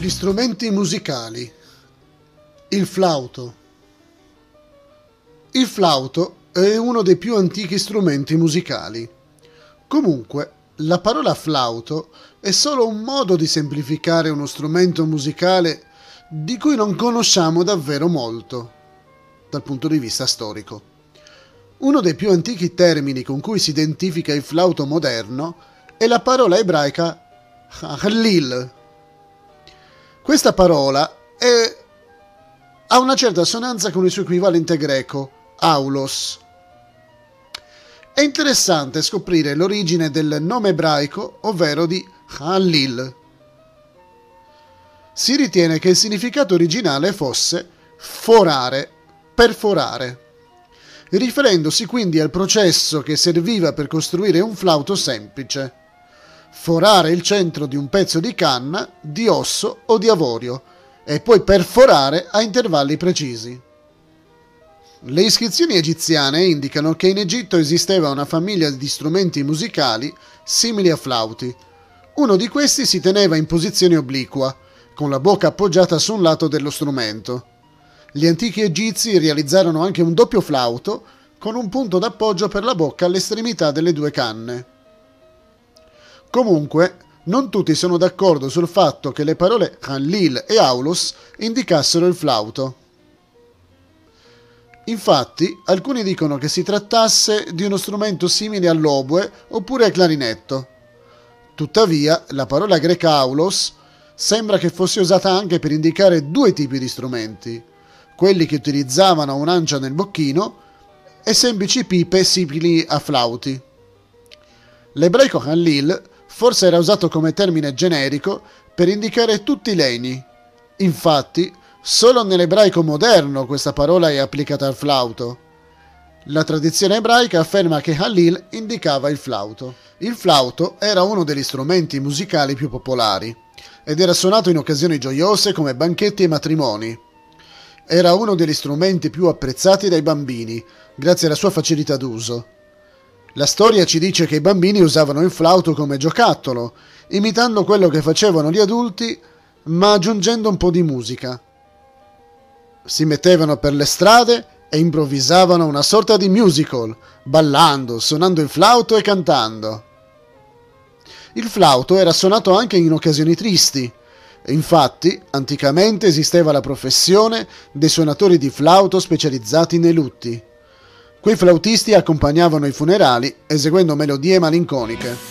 Gli strumenti musicali. Il flauto. Il flauto è uno dei più antichi strumenti musicali. Comunque, la parola flauto è solo un modo di semplificare uno strumento musicale di cui non conosciamo davvero molto dal punto di vista storico. Uno dei più antichi termini con cui si identifica il flauto moderno è la parola ebraica Halil, questa parola è... ha una certa assonanza con il suo equivalente greco, aulos. È interessante scoprire l'origine del nome ebraico, ovvero di Halil. Si ritiene che il significato originale fosse forare, perforare, riferendosi quindi al processo che serviva per costruire un flauto semplice forare il centro di un pezzo di canna, di osso o di avorio e poi perforare a intervalli precisi. Le iscrizioni egiziane indicano che in Egitto esisteva una famiglia di strumenti musicali simili a flauti. Uno di questi si teneva in posizione obliqua, con la bocca appoggiata su un lato dello strumento. Gli antichi egizi realizzarono anche un doppio flauto con un punto d'appoggio per la bocca all'estremità delle due canne. Comunque, non tutti sono d'accordo sul fatto che le parole Hanlil e Aulus indicassero il flauto. Infatti, alcuni dicono che si trattasse di uno strumento simile all'oboe oppure al clarinetto. Tuttavia, la parola greca aulos sembra che fosse usata anche per indicare due tipi di strumenti, quelli che utilizzavano un'ancia nel bocchino e semplici pipe simili a flauti. L'ebraico Hanlil forse era usato come termine generico per indicare tutti i legni. Infatti, solo nell'ebraico moderno questa parola è applicata al flauto. La tradizione ebraica afferma che Halil indicava il flauto. Il flauto era uno degli strumenti musicali più popolari ed era suonato in occasioni gioiose come banchetti e matrimoni. Era uno degli strumenti più apprezzati dai bambini, grazie alla sua facilità d'uso. La storia ci dice che i bambini usavano il flauto come giocattolo, imitando quello che facevano gli adulti, ma aggiungendo un po' di musica. Si mettevano per le strade e improvvisavano una sorta di musical, ballando, suonando il flauto e cantando. Il flauto era suonato anche in occasioni tristi. Infatti, anticamente esisteva la professione dei suonatori di flauto specializzati nei lutti. Quei flautisti accompagnavano i funerali eseguendo melodie malinconiche.